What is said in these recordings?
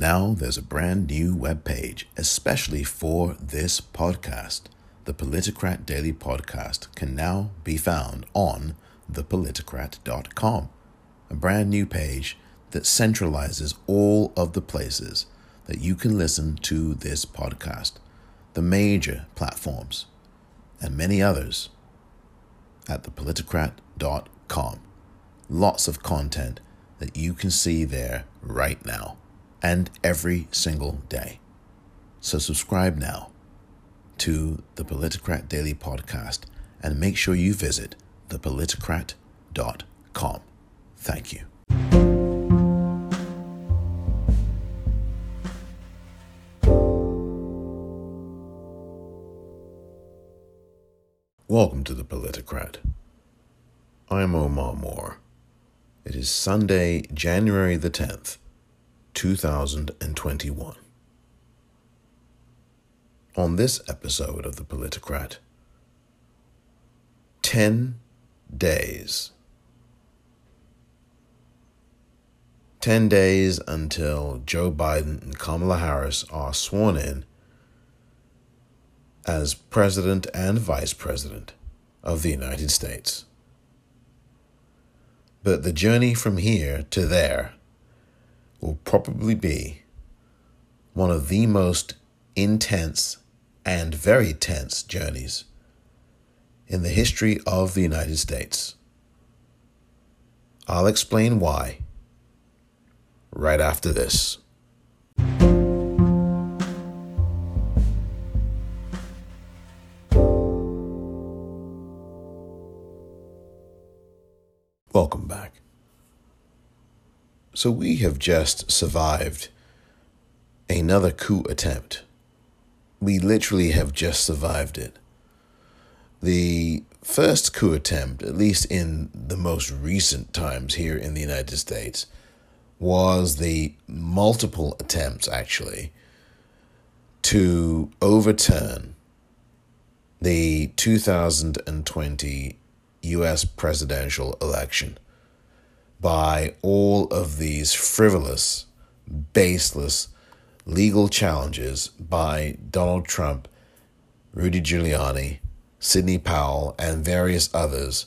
Now there's a brand new web page, especially for this podcast. The Politicrat Daily Podcast can now be found on thepoliticrat.com, a brand new page that centralizes all of the places that you can listen to this podcast, the major platforms, and many others at thepoliticrat.com. Lots of content that you can see there right now and every single day. So subscribe now to the Politicrat Daily Podcast and make sure you visit thepoliticrat.com. Thank you. Welcome to the Politicrat. I'm Omar Moore. It is Sunday, January the 10th, 2021. On this episode of The Politicrat, 10 days. 10 days until Joe Biden and Kamala Harris are sworn in as President and Vice President of the United States. But the journey from here to there will probably be one of the most intense and very tense journeys in the history of the United States. I'll explain why right after this. So, we have just survived another coup attempt. We literally have just survived it. The first coup attempt, at least in the most recent times here in the United States, was the multiple attempts actually to overturn the 2020 US presidential election by all of these frivolous, baseless legal challenges by Donald Trump, Rudy Giuliani, Sidney Powell, and various others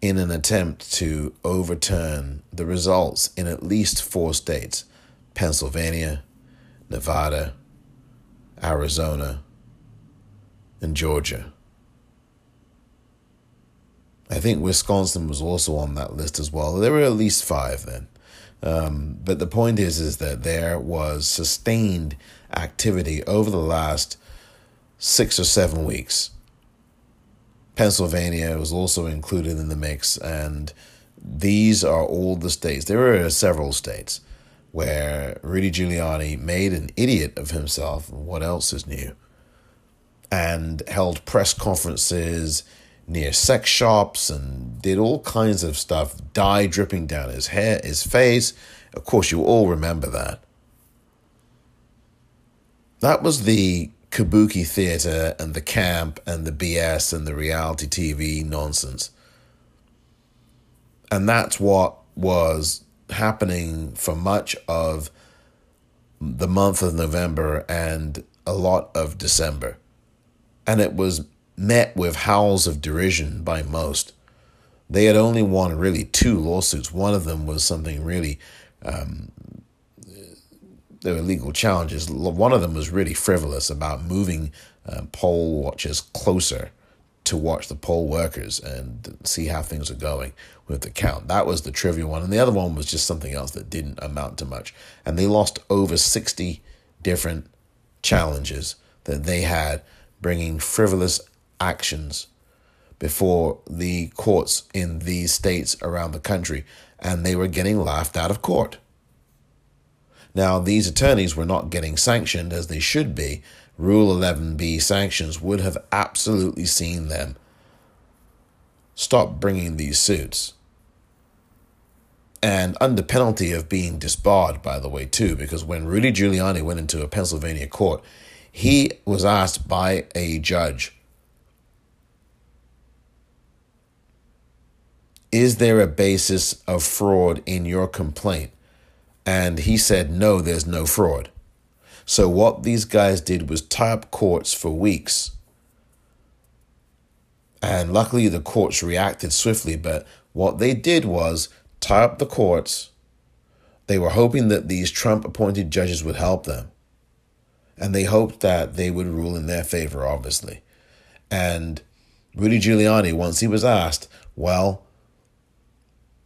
in an attempt to overturn the results in at least four states Pennsylvania, Nevada, Arizona, and Georgia. I think Wisconsin was also on that list as well. There were at least five then. Um, but the point is, is that there was sustained activity over the last six or seven weeks. Pennsylvania was also included in the mix, and these are all the states. There are several states where Rudy Giuliani made an idiot of himself. What else is new? And held press conferences near sex shops and did all kinds of stuff, dye dripping down his hair, his face. Of course, you all remember that. That was the kabuki theater and the camp and the BS and the reality TV nonsense. And that's what was happening for much of the month of November and a lot of December. And it was met with howls of derision by most. They had only won really two lawsuits. One of them was something really, um, there were legal challenges. One of them was really frivolous about moving uh, poll watchers closer to watch the poll workers and see how things are going with the count. That was the trivial one. And the other one was just something else that didn't amount to much. And they lost over 60 different challenges that they had, bringing frivolous actions before the courts in these states around the country, and they were getting laughed out of court. Now, these attorneys were not getting sanctioned as they should be. Rule 11b sanctions would have absolutely seen them stop bringing these suits. And under penalty of being disbarred, by the way, too, because when Rudy Giuliani went into a Pennsylvania court, he was asked by a judge Is there a basis of fraud in your complaint? And he said, no, there's no fraud. So what these guys did was tie up courts for weeks. And luckily, the courts reacted swiftly. But what they did was tie up the courts. They were hoping that these Trump appointed judges would help them. And they hoped that they would rule in their favor, obviously. And Rudy Giuliani, once he was asked, well,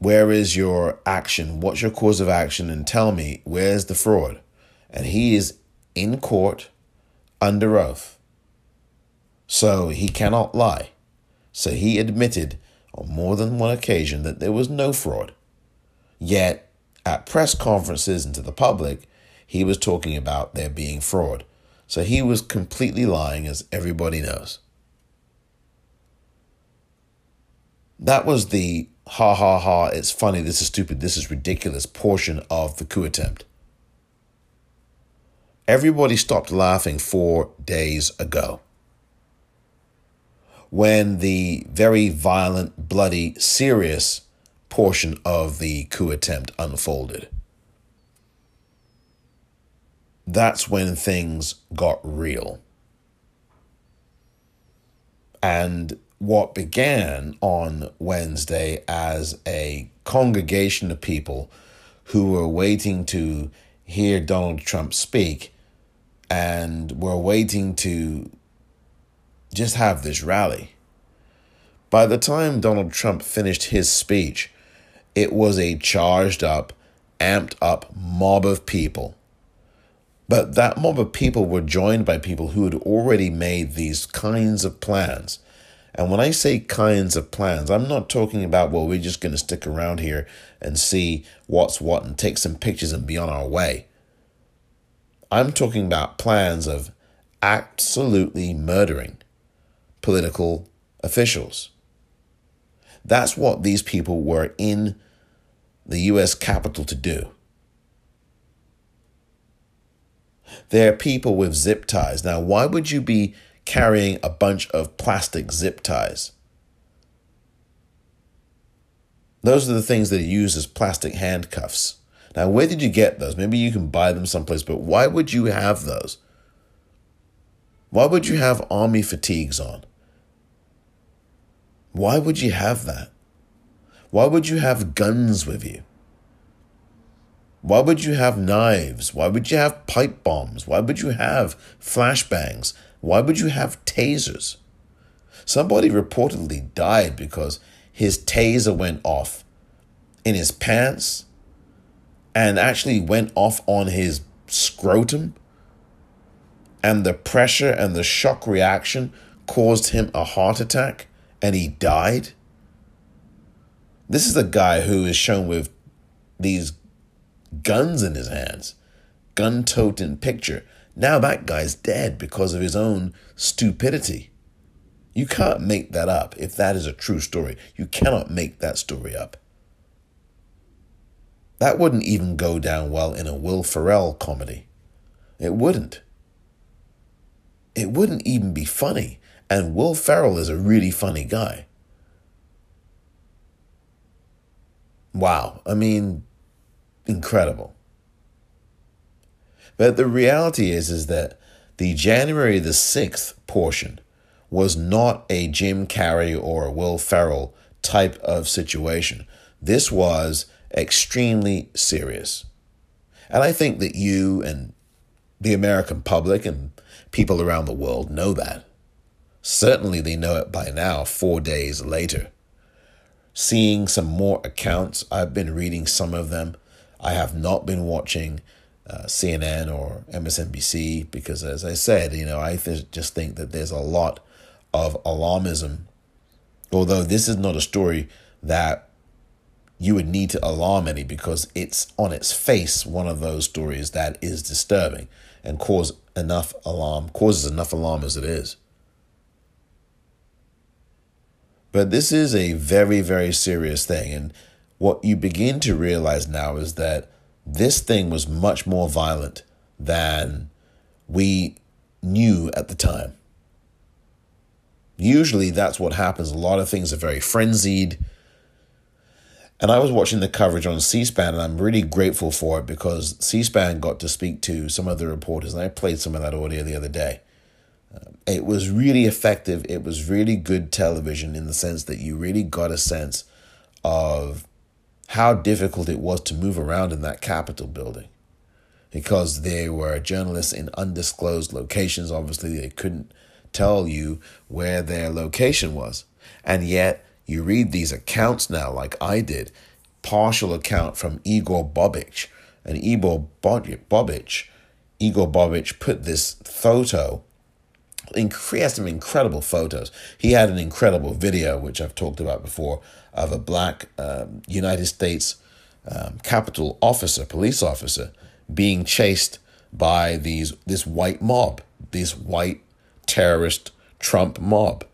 where is your action? What's your course of action? And tell me, where's the fraud? And he is in court under oath. So he cannot lie. So he admitted on more than one occasion that there was no fraud. Yet, at press conferences and to the public, he was talking about there being fraud. So he was completely lying, as everybody knows. That was the ha ha ha, it's funny, this is stupid, this is ridiculous portion of the coup attempt. Everybody stopped laughing four days ago when the very violent, bloody, serious portion of the coup attempt unfolded. That's when things got real. And what began on Wednesday as a congregation of people who were waiting to hear Donald Trump speak and were waiting to just have this rally. By the time Donald Trump finished his speech, it was a charged up, amped up mob of people. But that mob of people were joined by people who had already made these kinds of plans and when I say kinds of plans, I'm not talking about, well, we're just going to stick around here and see what's what and take some pictures and be on our way. I'm talking about plans of absolutely murdering political officials. That's what these people were in the US Capitol to do. They're people with zip ties. Now, why would you be carrying a bunch of plastic zip ties. Those are the things that are used as plastic handcuffs. Now, where did you get those? Maybe you can buy them someplace, but why would you have those? Why would you have army fatigues on? Why would you have that? Why would you have guns with you? Why would you have knives? Why would you have pipe bombs? Why would you have flashbangs? Why would you have tasers? Somebody reportedly died because his taser went off in his pants and actually went off on his scrotum. And the pressure and the shock reaction caused him a heart attack and he died. This is a guy who is shown with these guns in his hands, gun toting picture. Now that guy's dead because of his own stupidity. You can't make that up if that is a true story. You cannot make that story up. That wouldn't even go down well in a Will Ferrell comedy. It wouldn't. It wouldn't even be funny. And Will Ferrell is a really funny guy. Wow. I mean, incredible. But the reality is, is that the January the 6th portion was not a Jim Carrey or a Will Ferrell type of situation. This was extremely serious. And I think that you and the American public and people around the world know that. Certainly, they know it by now, four days later. Seeing some more accounts, I've been reading some of them. I have not been watching uh, CNN or MSNBC because, as I said, you know, I th- just think that there's a lot of alarmism. Although this is not a story that you would need to alarm any because it's on its face one of those stories that is disturbing and cause enough alarm causes enough alarm as it is. But this is a very, very serious thing. And what you begin to realize now is that this thing was much more violent than we knew at the time. Usually that's what happens. A lot of things are very frenzied. And I was watching the coverage on C SPAN, and I'm really grateful for it because C SPAN got to speak to some of the reporters, and I played some of that audio the other day. Um, it was really effective. It was really good television in the sense that you really got a sense of how difficult it was to move around in that Capitol building because there were journalists in undisclosed locations. Obviously, they couldn't tell you where their location was. And yet, you read these accounts now, like I did, partial account from Igor Bobic. And Igor Bobic, Igor Bobic put this photo, he has some incredible photos. He had an incredible video, which I've talked about before, of a black um, United States um, Capitol officer, police officer, being chased by these this white mob, this white terrorist Trump mob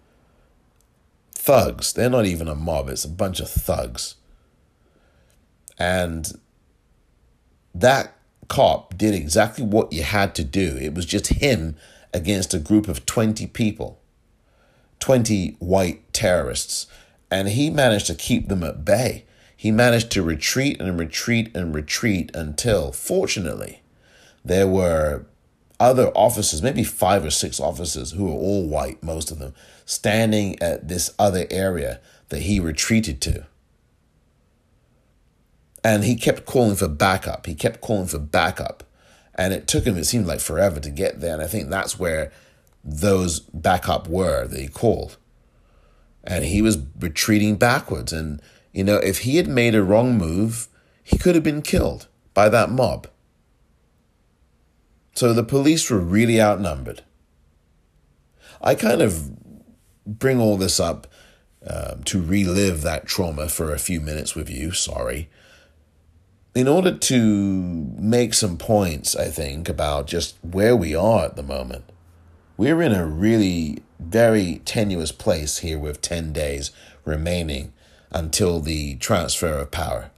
thugs. They're not even a mob, it's a bunch of thugs. And that cop did exactly what you had to do. It was just him against a group of 20 people, 20 white terrorists. And he managed to keep them at bay. He managed to retreat and retreat and retreat until, fortunately, there were other officers, maybe five or six officers who were all white, most of them, standing at this other area that he retreated to. And he kept calling for backup. He kept calling for backup. And it took him, it seemed like forever to get there. And I think that's where those backup were that he called. And he was retreating backwards. And, you know, if he had made a wrong move, he could have been killed by that mob. So the police were really outnumbered. I kind of bring all this up um, to relive that trauma for a few minutes with you, sorry. In order to make some points, I think, about just where we are at the moment. We're in a really very tenuous place here with 10 days remaining until the transfer of power.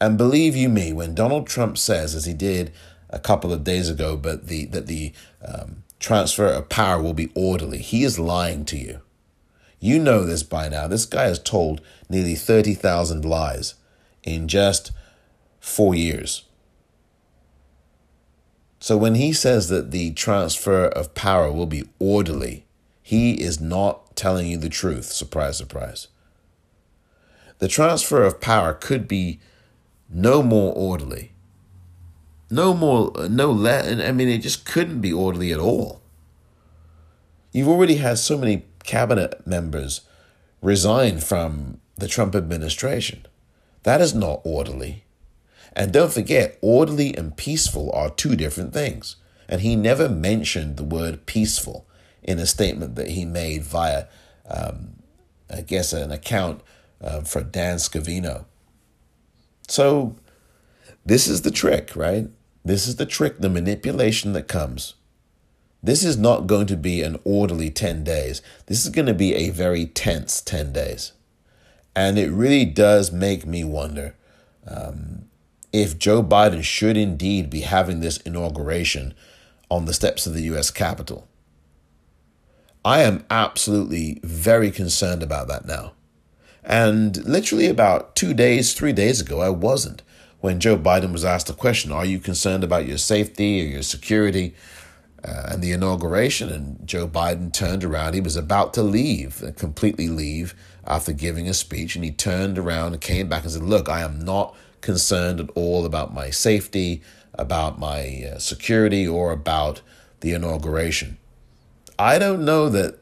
And believe you me, when Donald Trump says, as he did a couple of days ago, but the that the um, transfer of power will be orderly. He is lying to you. You know this by now. This guy has told nearly 30,000 lies in just four years. So when he says that the transfer of power will be orderly, he is not telling you the truth. Surprise, surprise. The transfer of power could be no more orderly no more, no less. I mean, it just couldn't be orderly at all. You've already had so many cabinet members resign from the Trump administration. That is not orderly. And don't forget, orderly and peaceful are two different things. And he never mentioned the word peaceful in a statement that he made via, um, I guess, an account uh, for Dan Scavino. So this is the trick, right? This is the trick, the manipulation that comes. This is not going to be an orderly 10 days. This is going to be a very tense 10 days. And it really does make me wonder um, if Joe Biden should indeed be having this inauguration on the steps of the US Capitol. I am absolutely very concerned about that now. And literally about two days, three days ago, I wasn't when Joe Biden was asked the question, Are you concerned about your safety or your security uh, and the inauguration? And Joe Biden turned around. He was about to leave, completely leave after giving a speech. And he turned around and came back and said, Look, I am not concerned at all about my safety, about my uh, security, or about the inauguration. I don't know that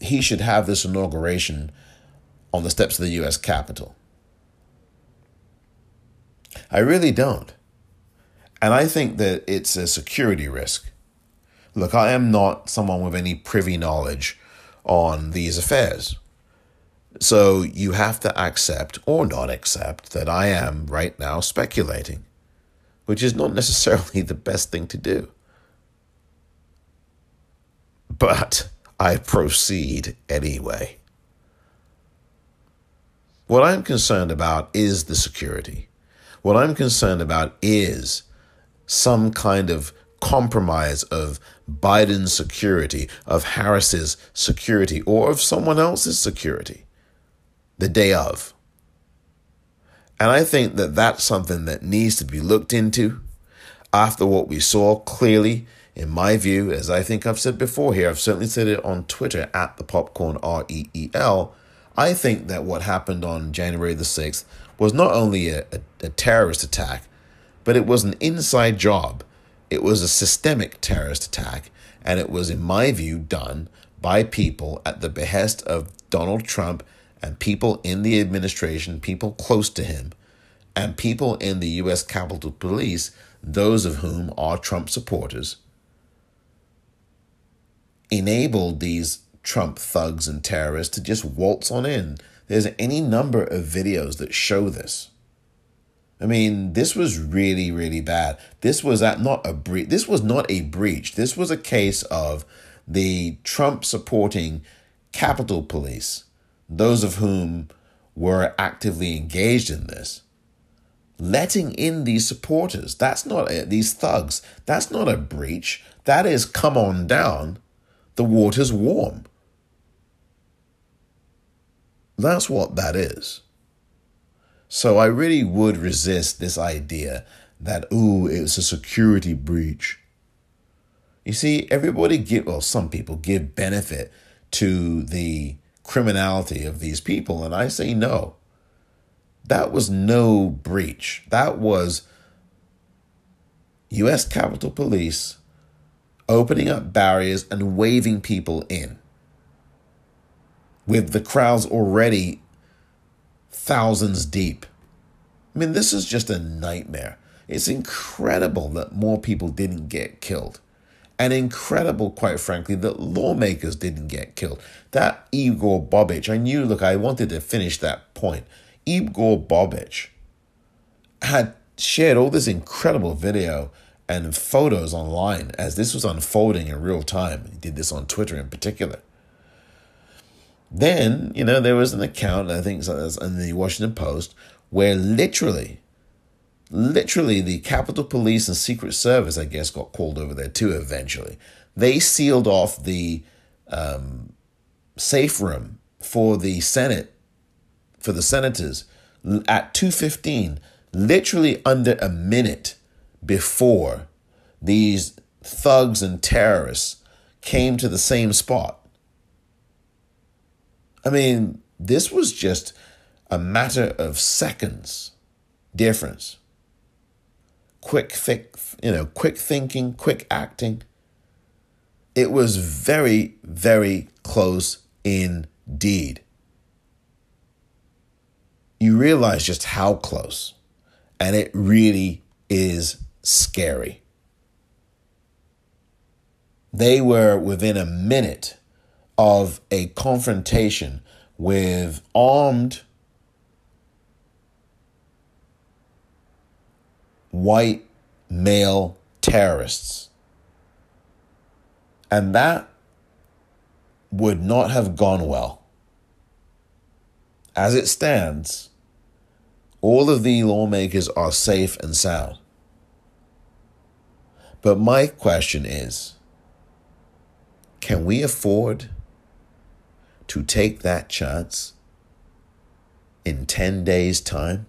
he should have this inauguration on the steps of the U.S. Capitol. I really don't. And I think that it's a security risk. Look, I am not someone with any privy knowledge on these affairs. So you have to accept or not accept that I am right now speculating, which is not necessarily the best thing to do. But I proceed anyway. What I'm concerned about is the security. What I'm concerned about is some kind of compromise of Biden's security, of Harris's security, or of someone else's security the day of. And I think that that's something that needs to be looked into after what we saw clearly, in my view, as I think I've said before here, I've certainly said it on Twitter at the popcorn R E E L. I think that what happened on January the 6th was not only a, a, a terrorist attack, but it was an inside job. It was a systemic terrorist attack, and it was, in my view, done by people at the behest of Donald Trump and people in the administration, people close to him, and people in the U.S. Capitol Police, those of whom are Trump supporters, enabled these Trump thugs and terrorists to just waltz on in. There's any number of videos that show this. I mean, this was really, really bad. This was not a breach. This was not a breach. This was a case of the Trump supporting Capitol Police, those of whom were actively engaged in this, letting in these supporters. That's not it. These thugs. That's not a breach. That is come on down. The water's warm. That's what that is. So I really would resist this idea that, ooh, it's a security breach. You see, everybody give, well, some people give benefit to the criminality of these people. And I say no. That was no breach. That was U.S. Capitol Police opening up barriers and waving people in with the crowds already thousands deep. I mean, this is just a nightmare. It's incredible that more people didn't get killed. And incredible, quite frankly, that lawmakers didn't get killed. That Igor Bobic, I knew, look, I wanted to finish that point. Igor Bobic had shared all this incredible video and photos online as this was unfolding in real time. He did this on Twitter in particular. Then, you know, there was an account, I think in the Washington Post, where literally, literally the Capitol Police and Secret Service, I guess, got called over there too eventually. They sealed off the um, safe room for the Senate, for the senators at 2.15, literally under a minute before these thugs and terrorists came to the same spot. I mean, this was just a matter of seconds difference. Quick, thick, you know, quick thinking, quick acting. It was very, very close indeed. You realize just how close, and it really is scary. They were within a minute of a confrontation with armed white male terrorists. And that would not have gone well. As it stands, all of the lawmakers are safe and sound. But my question is can we afford to take that chance in 10 days' time?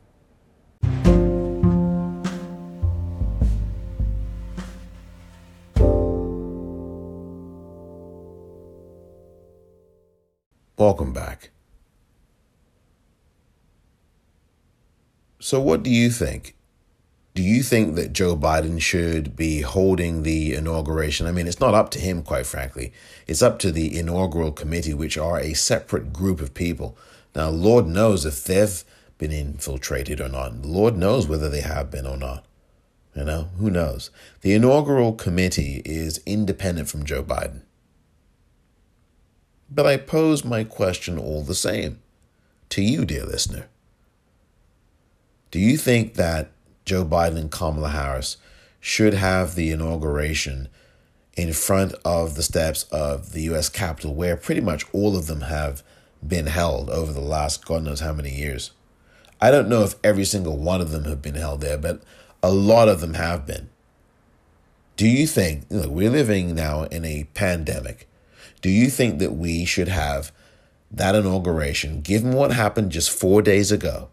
Welcome back. So, what do you think? Do you think that Joe Biden should be holding the inauguration? I mean, it's not up to him, quite frankly. It's up to the inaugural committee, which are a separate group of people. Now, Lord knows if they've been infiltrated or not. Lord knows whether they have been or not. You know, who knows? The inaugural committee is independent from Joe Biden. But I pose my question all the same to you, dear listener. Do you think that Joe Biden and Kamala Harris should have the inauguration in front of the steps of the U.S. Capitol, where pretty much all of them have been held over the last God knows how many years. I don't know if every single one of them have been held there, but a lot of them have been. Do you think, look, we're living now in a pandemic. Do you think that we should have that inauguration, given what happened just four days ago?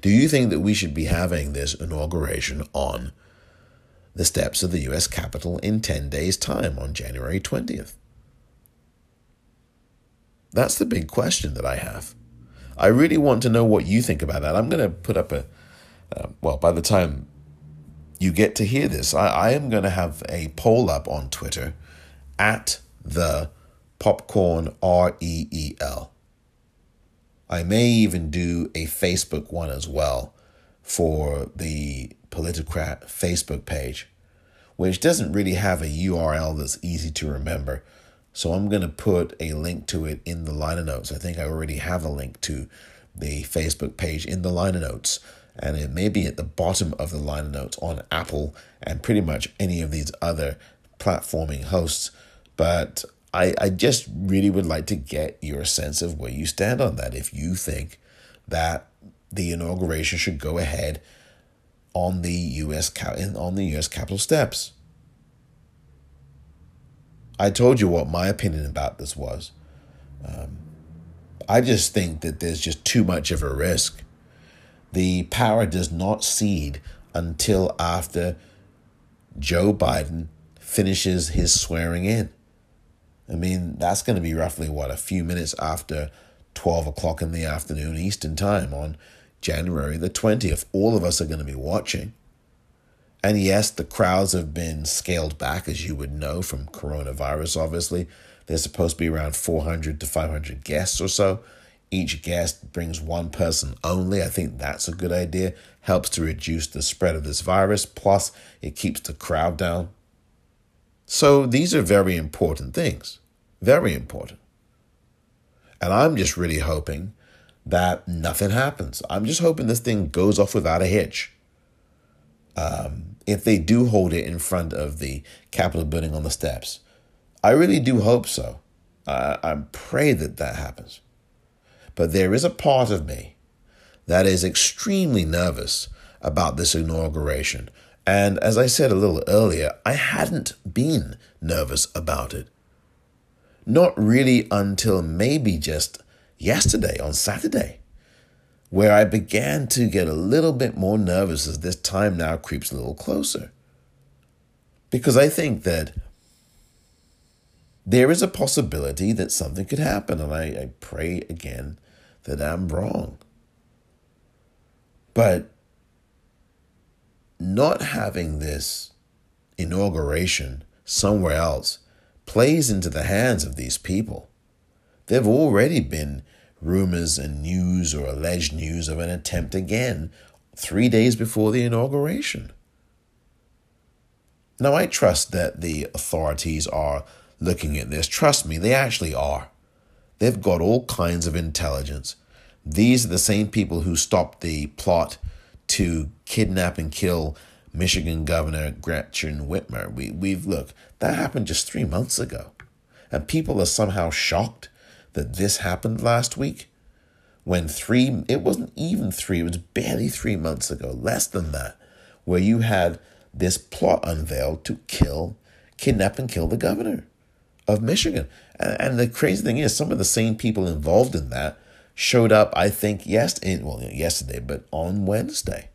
Do you think that we should be having this inauguration on the steps of the US Capitol in 10 days' time on January 20th? That's the big question that I have. I really want to know what you think about that. I'm going to put up a, uh, well, by the time you get to hear this, I, I am going to have a poll up on Twitter at the popcorn R E E L. I may even do a Facebook one as well for the Politicrat Facebook page, which doesn't really have a URL that's easy to remember. So I'm going to put a link to it in the liner notes. I think I already have a link to the Facebook page in the liner notes, and it may be at the bottom of the liner notes on Apple and pretty much any of these other platforming hosts. But I, I just really would like to get your sense of where you stand on that. If you think that the inauguration should go ahead on the U.S. on the U.S. Capitol steps. I told you what my opinion about this was. Um, I just think that there's just too much of a risk. The power does not cede until after Joe Biden finishes his swearing in. I mean, that's going to be roughly what, a few minutes after 12 o'clock in the afternoon Eastern Time on January the 20th. All of us are going to be watching. And yes, the crowds have been scaled back, as you would know from coronavirus, obviously. There's supposed to be around 400 to 500 guests or so. Each guest brings one person only. I think that's a good idea. Helps to reduce the spread of this virus. Plus, it keeps the crowd down. So these are very important things. Very important. And I'm just really hoping that nothing happens. I'm just hoping this thing goes off without a hitch. Um, if they do hold it in front of the Capitol building on the steps, I really do hope so. I, I pray that that happens. But there is a part of me that is extremely nervous about this inauguration and as I said a little earlier, I hadn't been nervous about it. Not really until maybe just yesterday on Saturday, where I began to get a little bit more nervous as this time now creeps a little closer. Because I think that there is a possibility that something could happen, and I, I pray again that I'm wrong. But not having this inauguration somewhere else plays into the hands of these people. There have already been rumors and news or alleged news of an attempt again three days before the inauguration. Now, I trust that the authorities are looking at this. Trust me, they actually are. They've got all kinds of intelligence. These are the same people who stopped the plot to kidnap and kill Michigan Governor Gretchen Whitmer. We, we've, look, that happened just three months ago. And people are somehow shocked that this happened last week when three, it wasn't even three, it was barely three months ago, less than that, where you had this plot unveiled to kill, kidnap and kill the governor of Michigan. And, and the crazy thing is, some of the same people involved in that showed up, I think, yes, in, well, yesterday, but on Wednesday.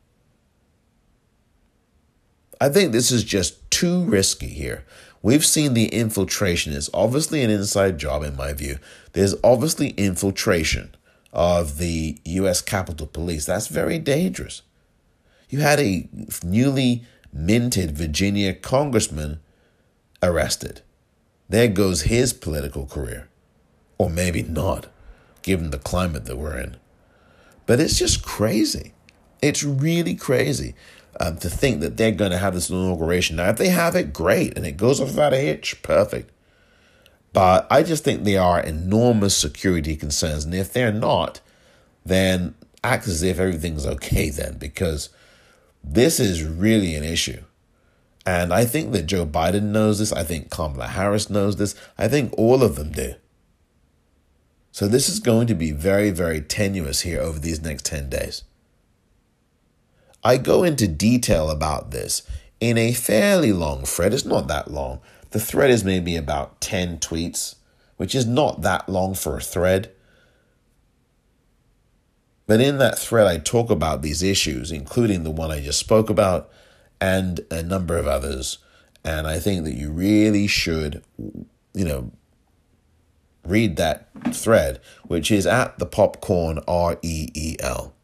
I think this is just too risky here. We've seen the infiltration is obviously an inside job, in my view. There's obviously infiltration of the U.S. Capitol Police. That's very dangerous. You had a newly minted Virginia congressman arrested. There goes his political career. Or maybe not given the climate that we're in. But it's just crazy. It's really crazy um, to think that they're going to have this inauguration. Now, if they have it, great, and it goes off without a hitch, perfect. But I just think there are enormous security concerns. And if they're not, then act as if everything's okay then, because this is really an issue. And I think that Joe Biden knows this. I think Kamala Harris knows this. I think all of them do. So this is going to be very, very tenuous here over these next 10 days. I go into detail about this in a fairly long thread. It's not that long. The thread is maybe about 10 tweets, which is not that long for a thread. But in that thread, I talk about these issues, including the one I just spoke about and a number of others. And I think that you really should, you know, read that thread, which is at the popcorn R E E L.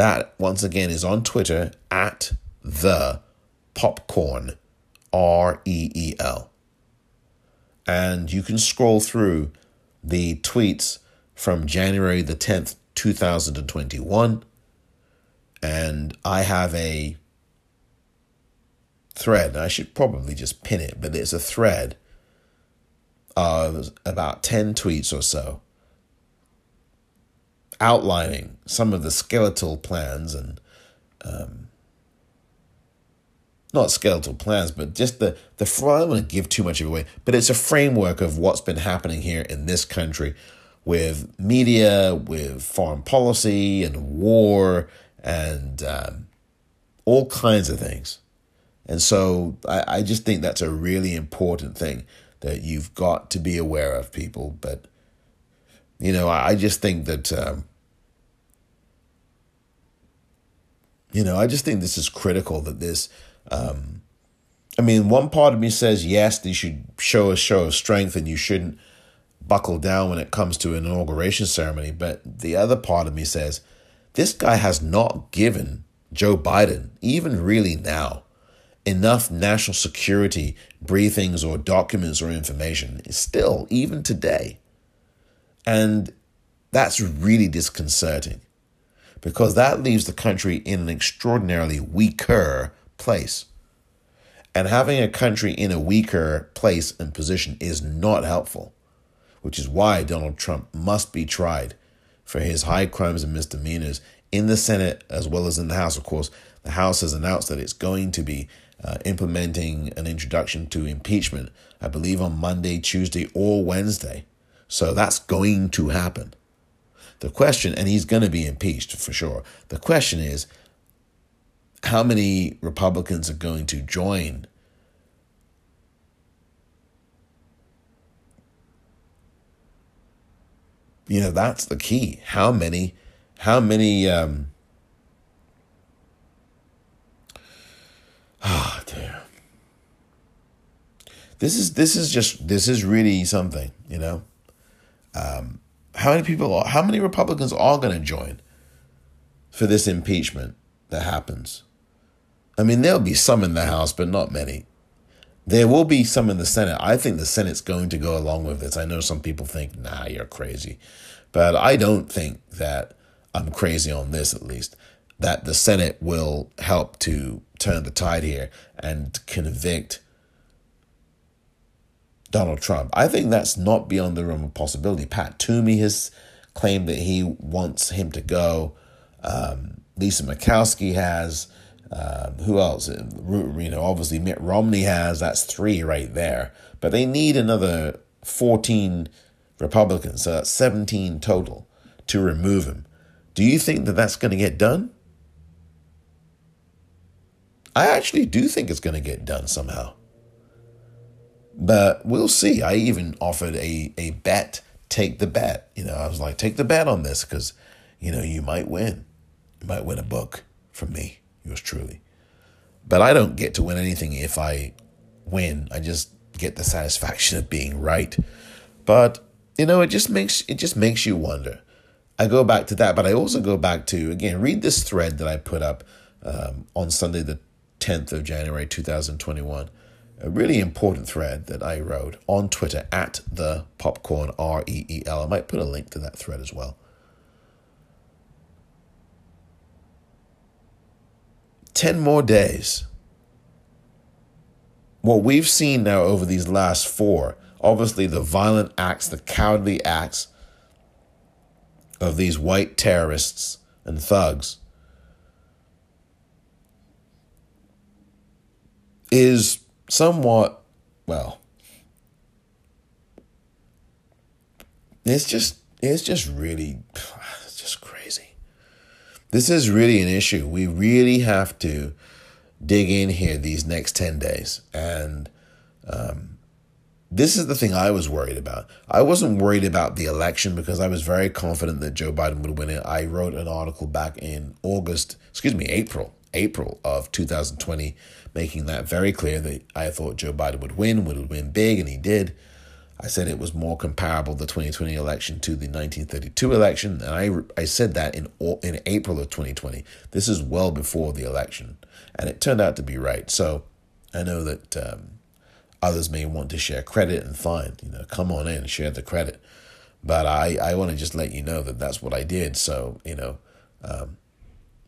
That, once again, is on Twitter at the popcorn R E E L. And you can scroll through the tweets from January the 10th, 2021. And I have a thread. I should probably just pin it, but it's a thread of about 10 tweets or so outlining some of the skeletal plans and um, not skeletal plans, but just the the I don't want to give too much away, but it's a framework of what's been happening here in this country with media, with foreign policy and war and um, all kinds of things. And so I, I just think that's a really important thing that you've got to be aware of, people. But, you know, I, I just think that, um, you know, I just think this is critical that this, um, I mean, one part of me says, yes, they should show a show of strength and you shouldn't buckle down when it comes to an inauguration ceremony. But the other part of me says, this guy has not given Joe Biden, even really now, enough national security briefings or documents or information, still, even today. And that's really disconcerting because that leaves the country in an extraordinarily weaker place. And having a country in a weaker place and position is not helpful, which is why Donald Trump must be tried for his high crimes and misdemeanors in the Senate as well as in the House. Of course, the House has announced that it's going to be uh, implementing an introduction to impeachment, I believe on Monday, Tuesday, or Wednesday. So that's going to happen. The question, and he's going to be impeached for sure. The question is how many Republicans are going to join you know that's the key. How many how many um oh dear. This is this is just this is really something you know? Um how many people are, how many republicans are going to join for this impeachment that happens i mean there'll be some in the house but not many there will be some in the Senate. I think the Senate's going to go along with this. I know some people think, nah, you're crazy. But I don't think that I'm crazy on this, at least, that the Senate will help to turn the tide here and convict Donald Trump. I think that's not beyond the realm of possibility. Pat Toomey has claimed that he wants him to go. Um, Lisa Murkowski has. Um, who else? You know, obviously Mitt Romney has. That's three right there. But they need another 14 Republicans, so that's 17 total, to remove him. Do you think that that's going to get done? I actually do think it's going to get done somehow. But we'll see. I even offered a, a bet, take the bet. You know, I was like, take the bet on this because, you know, you might win. You might win a book from me, yours truly. But I don't get to win anything if I win. I just get the satisfaction of being right. But you know, it just makes it just makes you wonder. I go back to that, but I also go back to again read this thread that I put up um, on Sunday the tenth of January two thousand twenty one. A really important thread that I wrote on Twitter at the popcorn R E E L. I might put a link to that thread as well. 10 more days. What we've seen now over these last four obviously the violent acts, the cowardly acts of these white terrorists and thugs is somewhat, well, it's just, it's just really, it's just crazy. This is really an issue. We really have to dig in here these next 10 days and, um, this is the thing I was worried about. I wasn't worried about the election because I was very confident that Joe Biden would win it. I wrote an article back in August, excuse me, April, April of 2020, making that very clear that I thought Joe Biden would win, would win big, and he did. I said it was more comparable the 2020 election to the 1932 election, and I I said that in in April of 2020. This is well before the election, and it turned out to be right. So I know that um, Others may want to share credit and fine, you know, come on in, share the credit. But I, I want to just let you know that that's what I did. So, you know, um,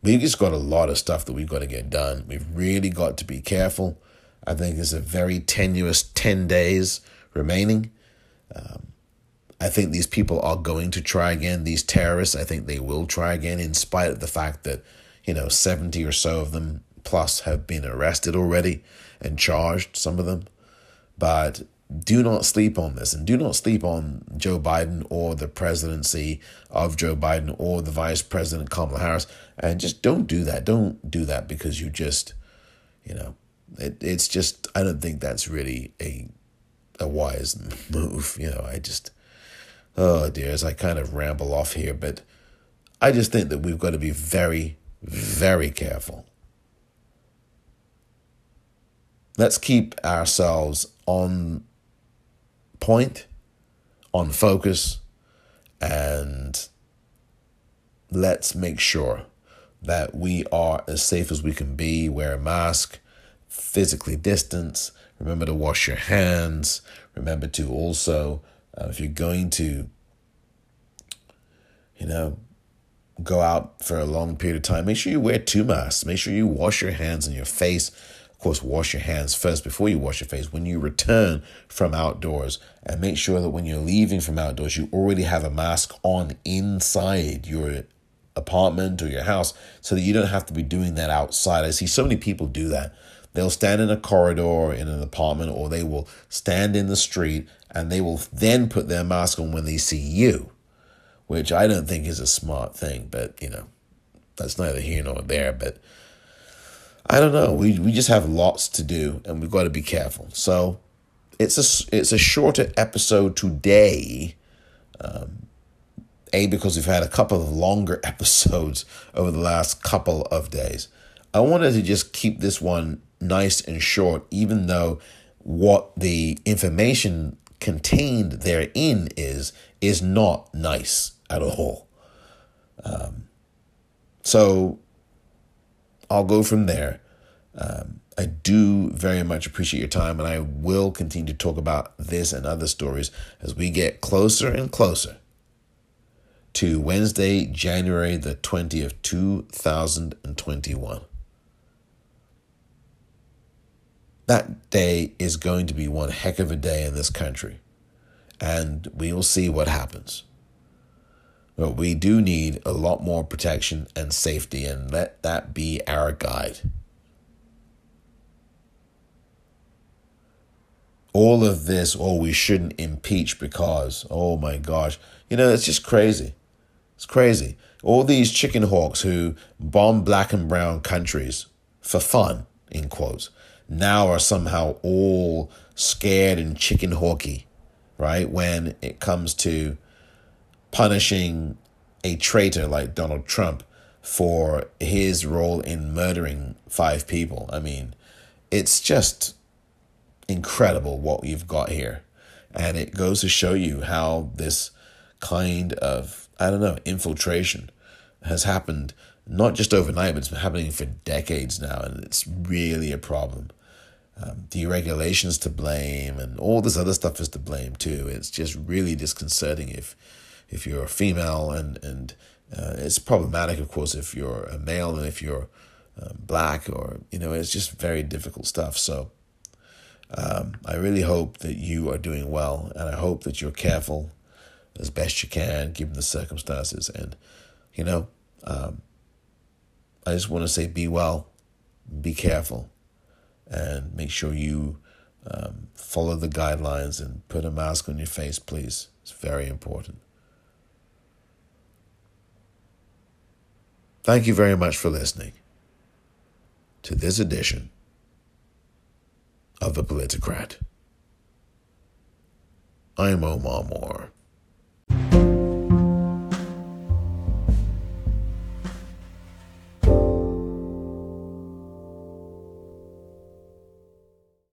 we've just got a lot of stuff that we've got to get done. We've really got to be careful. I think there's a very tenuous 10 days remaining. Um, I think these people are going to try again. These terrorists, I think they will try again, in spite of the fact that, you know, 70 or so of them plus have been arrested already and charged, some of them. But do not sleep on this and do not sleep on Joe Biden or the presidency of Joe Biden or the vice president Kamala Harris. And just don't do that. Don't do that because you just you know it, it's just I don't think that's really a a wise move you know. I just oh dear as I kind of ramble off here but I just think that we've got to be very very careful. Let's keep ourselves on point, on focus, and let's make sure that we are as safe as we can be. Wear a mask, physically distance, remember to wash your hands, remember to also, uh, if you're going to, you know, go out for a long period of time, make sure you wear two masks. Make sure you wash your hands and your face course, wash your hands first before you wash your face when you return from outdoors. And make sure that when you're leaving from outdoors, you already have a mask on inside your apartment or your house so that you don't have to be doing that outside. I see so many people do that. They'll stand in a corridor in an apartment or they will stand in the street and they will then put their mask on when they see you, which I don't think is a smart thing, but you know, that's neither here nor there. But I don't know. We we just have lots to do, and we've got to be careful. So it's a it's a shorter episode today. Um, a because we've had a couple of longer episodes over the last couple of days. I wanted to just keep this one nice and short, even though what the information contained therein is is not nice at all. Um, so I'll go from there. Um, I do very much appreciate your time, and I will continue to talk about this and other stories as we get closer and closer to Wednesday, January the 20th, 2021. That day is going to be one heck of a day in this country, and we will see what happens. But we do need a lot more protection and safety, and let that be our guide. All of this, oh, we shouldn't impeach because, oh my gosh, you know, it's just crazy. It's crazy. All these chicken hawks who bomb black and brown countries for fun, in quotes, now are somehow all scared and chicken hawky, right? When it comes to punishing a traitor like Donald Trump for his role in murdering five people. I mean, it's just incredible what we've got here. And it goes to show you how this kind of, I don't know, infiltration has happened not just overnight, but it's been happening for decades now. And it's really a problem. Um, deregulation's to blame, and all this other stuff is to blame too. It's just really disconcerting if if you're a female, and and uh, it's problematic, of course, if you're a male and if you're um, black, or you know, it's just very difficult stuff. So. Um, I really hope that you are doing well, and I hope that you're careful as best you can, given the circumstances. And, you know, um, I just want to say be well, be careful, and make sure you um, follow the guidelines and put a mask on your face, please. It's very important. Thank you very much for listening to this edition of The Politicrat. I'm Omar Moore.